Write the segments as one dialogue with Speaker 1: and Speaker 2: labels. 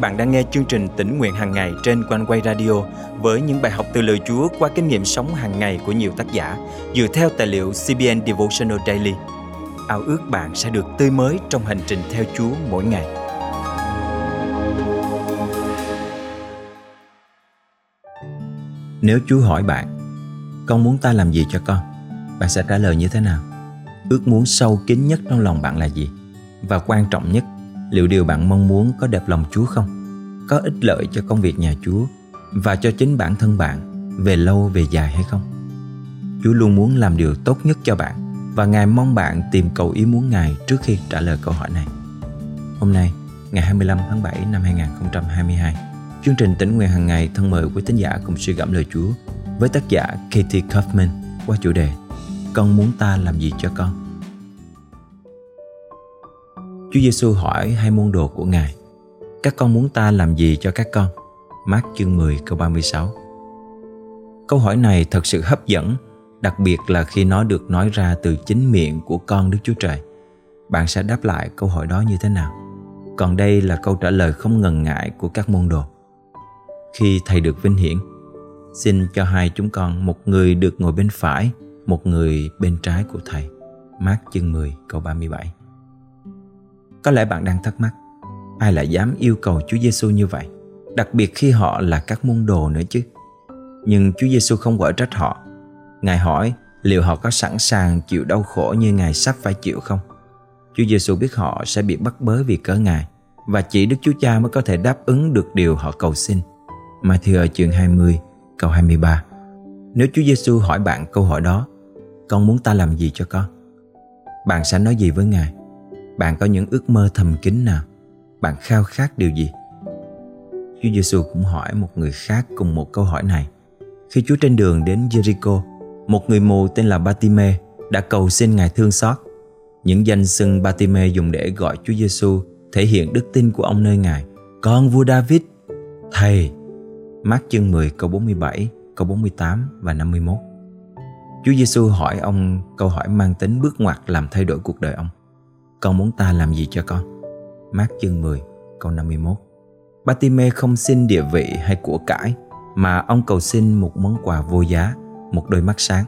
Speaker 1: bạn đang nghe chương trình tỉnh nguyện hàng ngày trên quanh quay radio với những bài học từ lời Chúa qua kinh nghiệm sống hàng ngày của nhiều tác giả dựa theo tài liệu CBN Devotional Daily. Ao ước bạn sẽ được tươi mới trong hành trình theo Chúa mỗi ngày.
Speaker 2: Nếu Chúa hỏi bạn, con muốn ta làm gì cho con? Bạn sẽ trả lời như thế nào? Ước muốn sâu kín nhất trong lòng bạn là gì? Và quan trọng nhất, liệu điều bạn mong muốn có đẹp lòng Chúa không? Có ích lợi cho công việc nhà Chúa và cho chính bản thân bạn về lâu về dài hay không? Chúa luôn muốn làm điều tốt nhất cho bạn và Ngài mong bạn tìm cầu ý muốn Ngài trước khi trả lời câu hỏi này. Hôm nay, ngày 25 tháng 7 năm 2022, chương trình tỉnh nguyện hàng ngày thân mời quý tín giả cùng suy gẫm lời Chúa với tác giả Katie Kaufman qua chủ đề Con muốn ta làm gì cho con? Chúa Giêsu hỏi hai môn đồ của Ngài các con muốn ta làm gì cho các con? Mát chương 10 câu 36 Câu hỏi này thật sự hấp dẫn Đặc biệt là khi nó được nói ra từ chính miệng của con Đức Chúa Trời. Bạn sẽ đáp lại câu hỏi đó như thế nào? Còn đây là câu trả lời không ngần ngại của các môn đồ. Khi Thầy được vinh hiển Xin cho hai chúng con một người được ngồi bên phải Một người bên trái của Thầy. Mát chương 10 câu 37 có lẽ bạn đang thắc mắc, ai lại dám yêu cầu Chúa Giêsu như vậy, đặc biệt khi họ là các môn đồ nữa chứ. Nhưng Chúa Giêsu không quở trách họ. Ngài hỏi liệu họ có sẵn sàng chịu đau khổ như Ngài sắp phải chịu không? Chúa Giêsu biết họ sẽ bị bắt bớ vì cớ Ngài và chỉ Đức Chúa Cha mới có thể đáp ứng được điều họ cầu xin. Matthew chương 20 câu 23 Nếu Chúa Giêsu hỏi bạn câu hỏi đó Con muốn ta làm gì cho con? Bạn sẽ nói gì với Ngài? Bạn có những ước mơ thầm kín nào? Bạn khao khát điều gì? Chúa Giêsu cũng hỏi một người khác cùng một câu hỏi này. Khi Chúa trên đường đến Jericho, một người mù tên là Batime đã cầu xin Ngài thương xót. Những danh xưng Batime dùng để gọi Chúa Giêsu thể hiện đức tin của ông nơi Ngài. Con vua David, Thầy. Mát chương 10 câu 47, câu 48 và 51. Chúa Giêsu hỏi ông câu hỏi mang tính bước ngoặt làm thay đổi cuộc đời ông. Con muốn ta làm gì cho con? Mát chương 10 câu 51 Batime không xin địa vị hay của cải, Mà ông cầu xin một món quà vô giá, Một đôi mắt sáng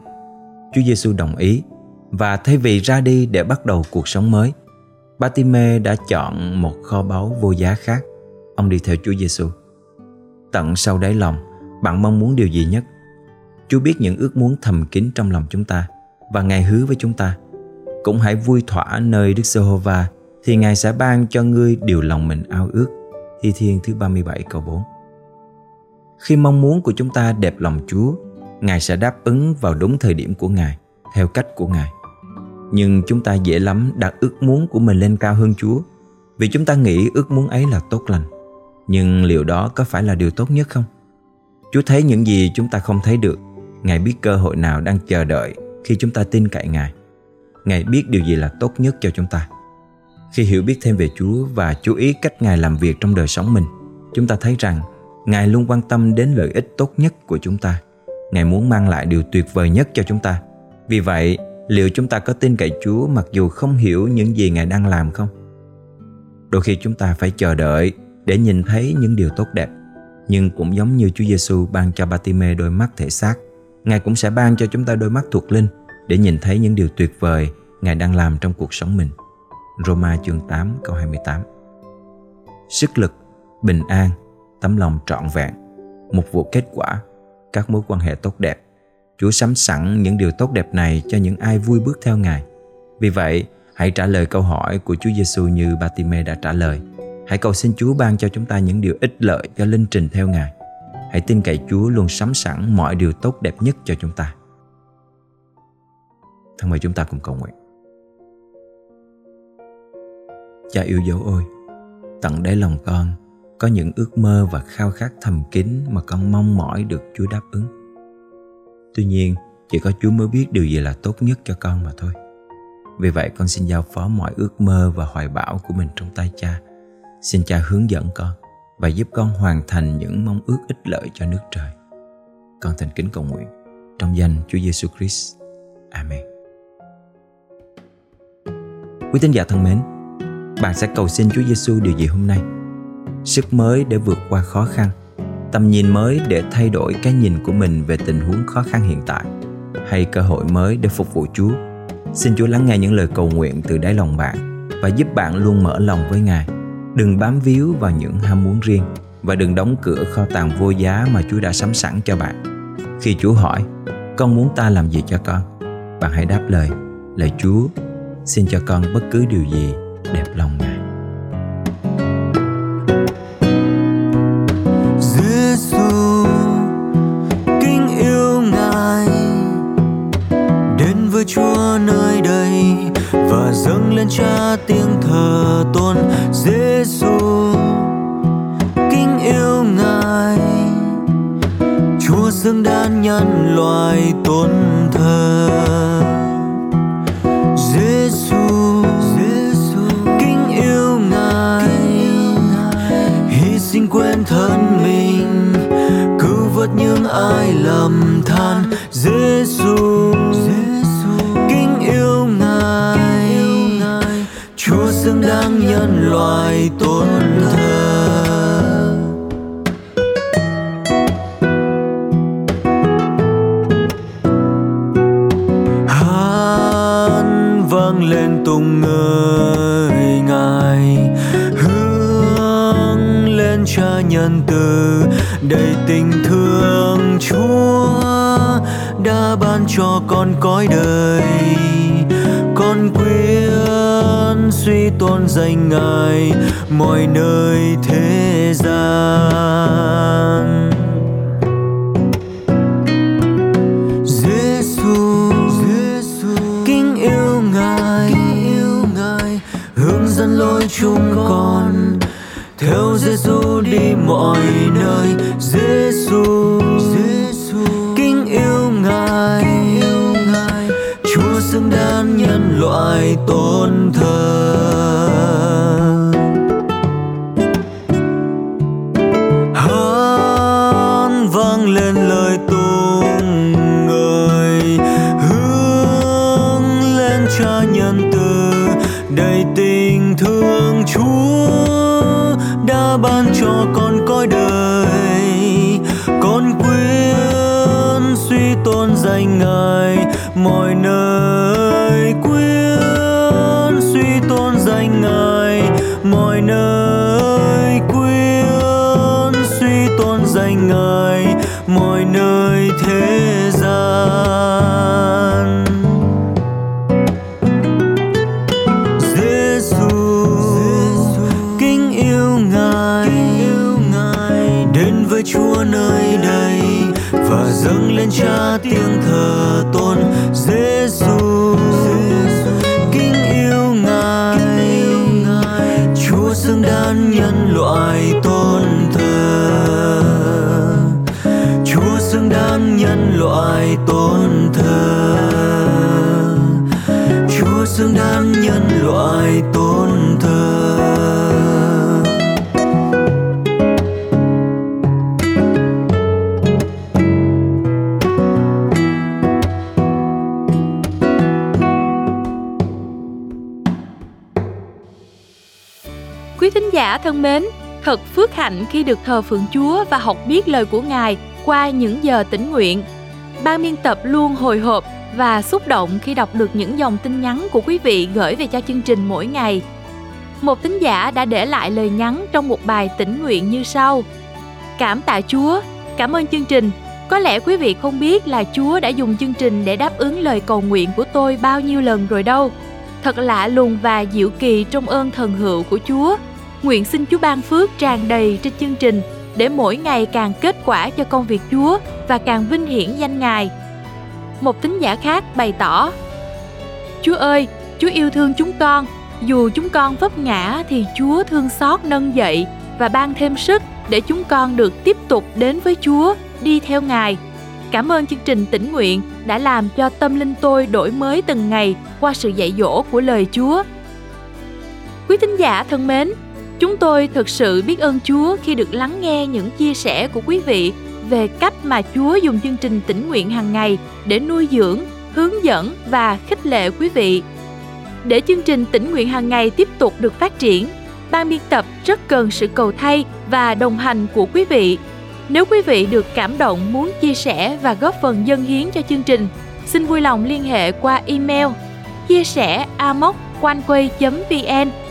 Speaker 2: Chúa Giêsu đồng ý, Và thay vì ra đi để bắt đầu cuộc sống mới Batime đã chọn một kho báu vô giá khác Ông đi theo Chúa Giêsu. Tận sâu đáy lòng, Bạn mong muốn điều gì nhất? Chúa biết những ước muốn thầm kín trong lòng chúng ta, Và Ngài hứa với chúng ta, cũng hãy vui thỏa nơi Đức Giê-hô-va thì Ngài sẽ ban cho ngươi điều lòng mình ao ước. Thi Thiên thứ 37 câu 4 Khi mong muốn của chúng ta đẹp lòng Chúa, Ngài sẽ đáp ứng vào đúng thời điểm của Ngài, theo cách của Ngài. Nhưng chúng ta dễ lắm đặt ước muốn của mình lên cao hơn Chúa vì chúng ta nghĩ ước muốn ấy là tốt lành. Nhưng liệu đó có phải là điều tốt nhất không? Chúa thấy những gì chúng ta không thấy được. Ngài biết cơ hội nào đang chờ đợi khi chúng ta tin cậy Ngài. Ngài biết điều gì là tốt nhất cho chúng ta. Khi hiểu biết thêm về Chúa và chú ý cách Ngài làm việc trong đời sống mình, chúng ta thấy rằng Ngài luôn quan tâm đến lợi ích tốt nhất của chúng ta. Ngài muốn mang lại điều tuyệt vời nhất cho chúng ta. Vì vậy, liệu chúng ta có tin cậy Chúa mặc dù không hiểu những gì Ngài đang làm không? Đôi khi chúng ta phải chờ đợi để nhìn thấy những điều tốt đẹp. Nhưng cũng giống như Chúa Giêsu ban cho Batime đôi mắt thể xác, Ngài cũng sẽ ban cho chúng ta đôi mắt thuộc linh để nhìn thấy những điều tuyệt vời Ngài đang làm trong cuộc sống mình. Roma chương 8 câu 28 Sức lực, bình an, tấm lòng trọn vẹn, một vụ kết quả, các mối quan hệ tốt đẹp. Chúa sắm sẵn những điều tốt đẹp này cho những ai vui bước theo Ngài. Vì vậy, hãy trả lời câu hỏi của Chúa Giêsu như Batime đã trả lời. Hãy cầu xin Chúa ban cho chúng ta những điều ích lợi cho linh trình theo Ngài. Hãy tin cậy Chúa luôn sắm sẵn mọi điều tốt đẹp nhất cho chúng ta. Thân mời chúng ta cùng cầu nguyện. Cha yêu dấu ơi, tận đáy lòng con có những ước mơ và khao khát thầm kín mà con mong mỏi được Chúa đáp ứng. Tuy nhiên, chỉ có Chúa mới biết điều gì là tốt nhất cho con mà thôi. Vì vậy con xin giao phó mọi ước mơ và hoài bão của mình trong tay cha. Xin cha hướng dẫn con và giúp con hoàn thành những mong ước ích lợi cho nước trời. Con thành kính cầu nguyện trong danh Chúa Giêsu Christ. Amen. Quý tín giả thân mến, bạn sẽ cầu xin Chúa Giêsu điều gì hôm nay? sức mới để vượt qua khó khăn, tầm nhìn mới để thay đổi cái nhìn của mình về tình huống khó khăn hiện tại, hay cơ hội mới để phục vụ chúa? Xin chúa lắng nghe những lời cầu nguyện từ đáy lòng bạn và giúp bạn luôn mở lòng với ngài. Đừng bám víu vào những ham muốn riêng và đừng đóng cửa kho tàng vô giá mà chúa đã sắm sẵn cho bạn. Khi chúa hỏi, con muốn ta làm gì cho con? bạn hãy đáp lời lời chúa xin cho con bất cứ điều gì đẹp lòng ngài.
Speaker 3: Giêsu kính yêu ngài. Đến với Chúa nơi đây và dâng lên Cha tiếng thờ tôn. Giêsu kính yêu ngài. Chúa xứng đáng nhân loài tôn thờ. Sai lầm than. Giêsu đã ban cho con cõi đời con quyến suy tôn danh ngài mọi nơi thế gian Giêsu, kính yêu ngài, hướng dẫn lối chúng con theo Giêsu đi mọi nơi. Giêsu, Giêsu yêu ngài, yêu ngài, Chúa xứng đáng nhân loại tôn thờ. Danh ngài mọi nơi quyến suy tôn danh ngài mọi nơi quyến suy tôn danh ngài mọi nơi thế gian. Giêsu kính yêu ngài. đến với Chúa lên Cha tiếng thờ tôn Giêsu kính yêu ngài. Chúa xứng đáng nhân loại tôn thờ. Chúa xứng đáng nhân loại tôn thờ. Chúa xứng đáng nhân loại tôn
Speaker 4: giả thân mến, thật phước hạnh khi được thờ phượng Chúa và học biết lời của Ngài qua những giờ tĩnh nguyện. Ban biên tập luôn hồi hộp và xúc động khi đọc được những dòng tin nhắn của quý vị gửi về cho chương trình mỗi ngày. Một tín giả đã để lại lời nhắn trong một bài tĩnh nguyện như sau. Cảm tạ Chúa, cảm ơn chương trình. Có lẽ quý vị không biết là Chúa đã dùng chương trình để đáp ứng lời cầu nguyện của tôi bao nhiêu lần rồi đâu. Thật lạ lùng và diệu kỳ trong ơn thần hữu của Chúa. Nguyện xin Chúa ban phước tràn đầy trên chương trình để mỗi ngày càng kết quả cho công việc Chúa và càng vinh hiển danh Ngài. Một tín giả khác bày tỏ Chúa ơi, Chúa yêu thương chúng con, dù chúng con vấp ngã thì Chúa thương xót nâng dậy và ban thêm sức để chúng con được tiếp tục đến với Chúa, đi theo Ngài. Cảm ơn chương trình tỉnh nguyện đã làm cho tâm linh tôi đổi mới từng ngày qua sự dạy dỗ của lời Chúa. Quý thính giả thân mến, chúng tôi thực sự biết ơn Chúa khi được lắng nghe những chia sẻ của quý vị về cách mà Chúa dùng chương trình tỉnh nguyện hàng ngày để nuôi dưỡng, hướng dẫn và khích lệ quý vị. Để chương trình tỉnh nguyện hàng ngày tiếp tục được phát triển, ban biên tập rất cần sự cầu thay và đồng hành của quý vị. Nếu quý vị được cảm động muốn chia sẻ và góp phần dân hiến cho chương trình, xin vui lòng liên hệ qua email chia sẻ amoconeway.vn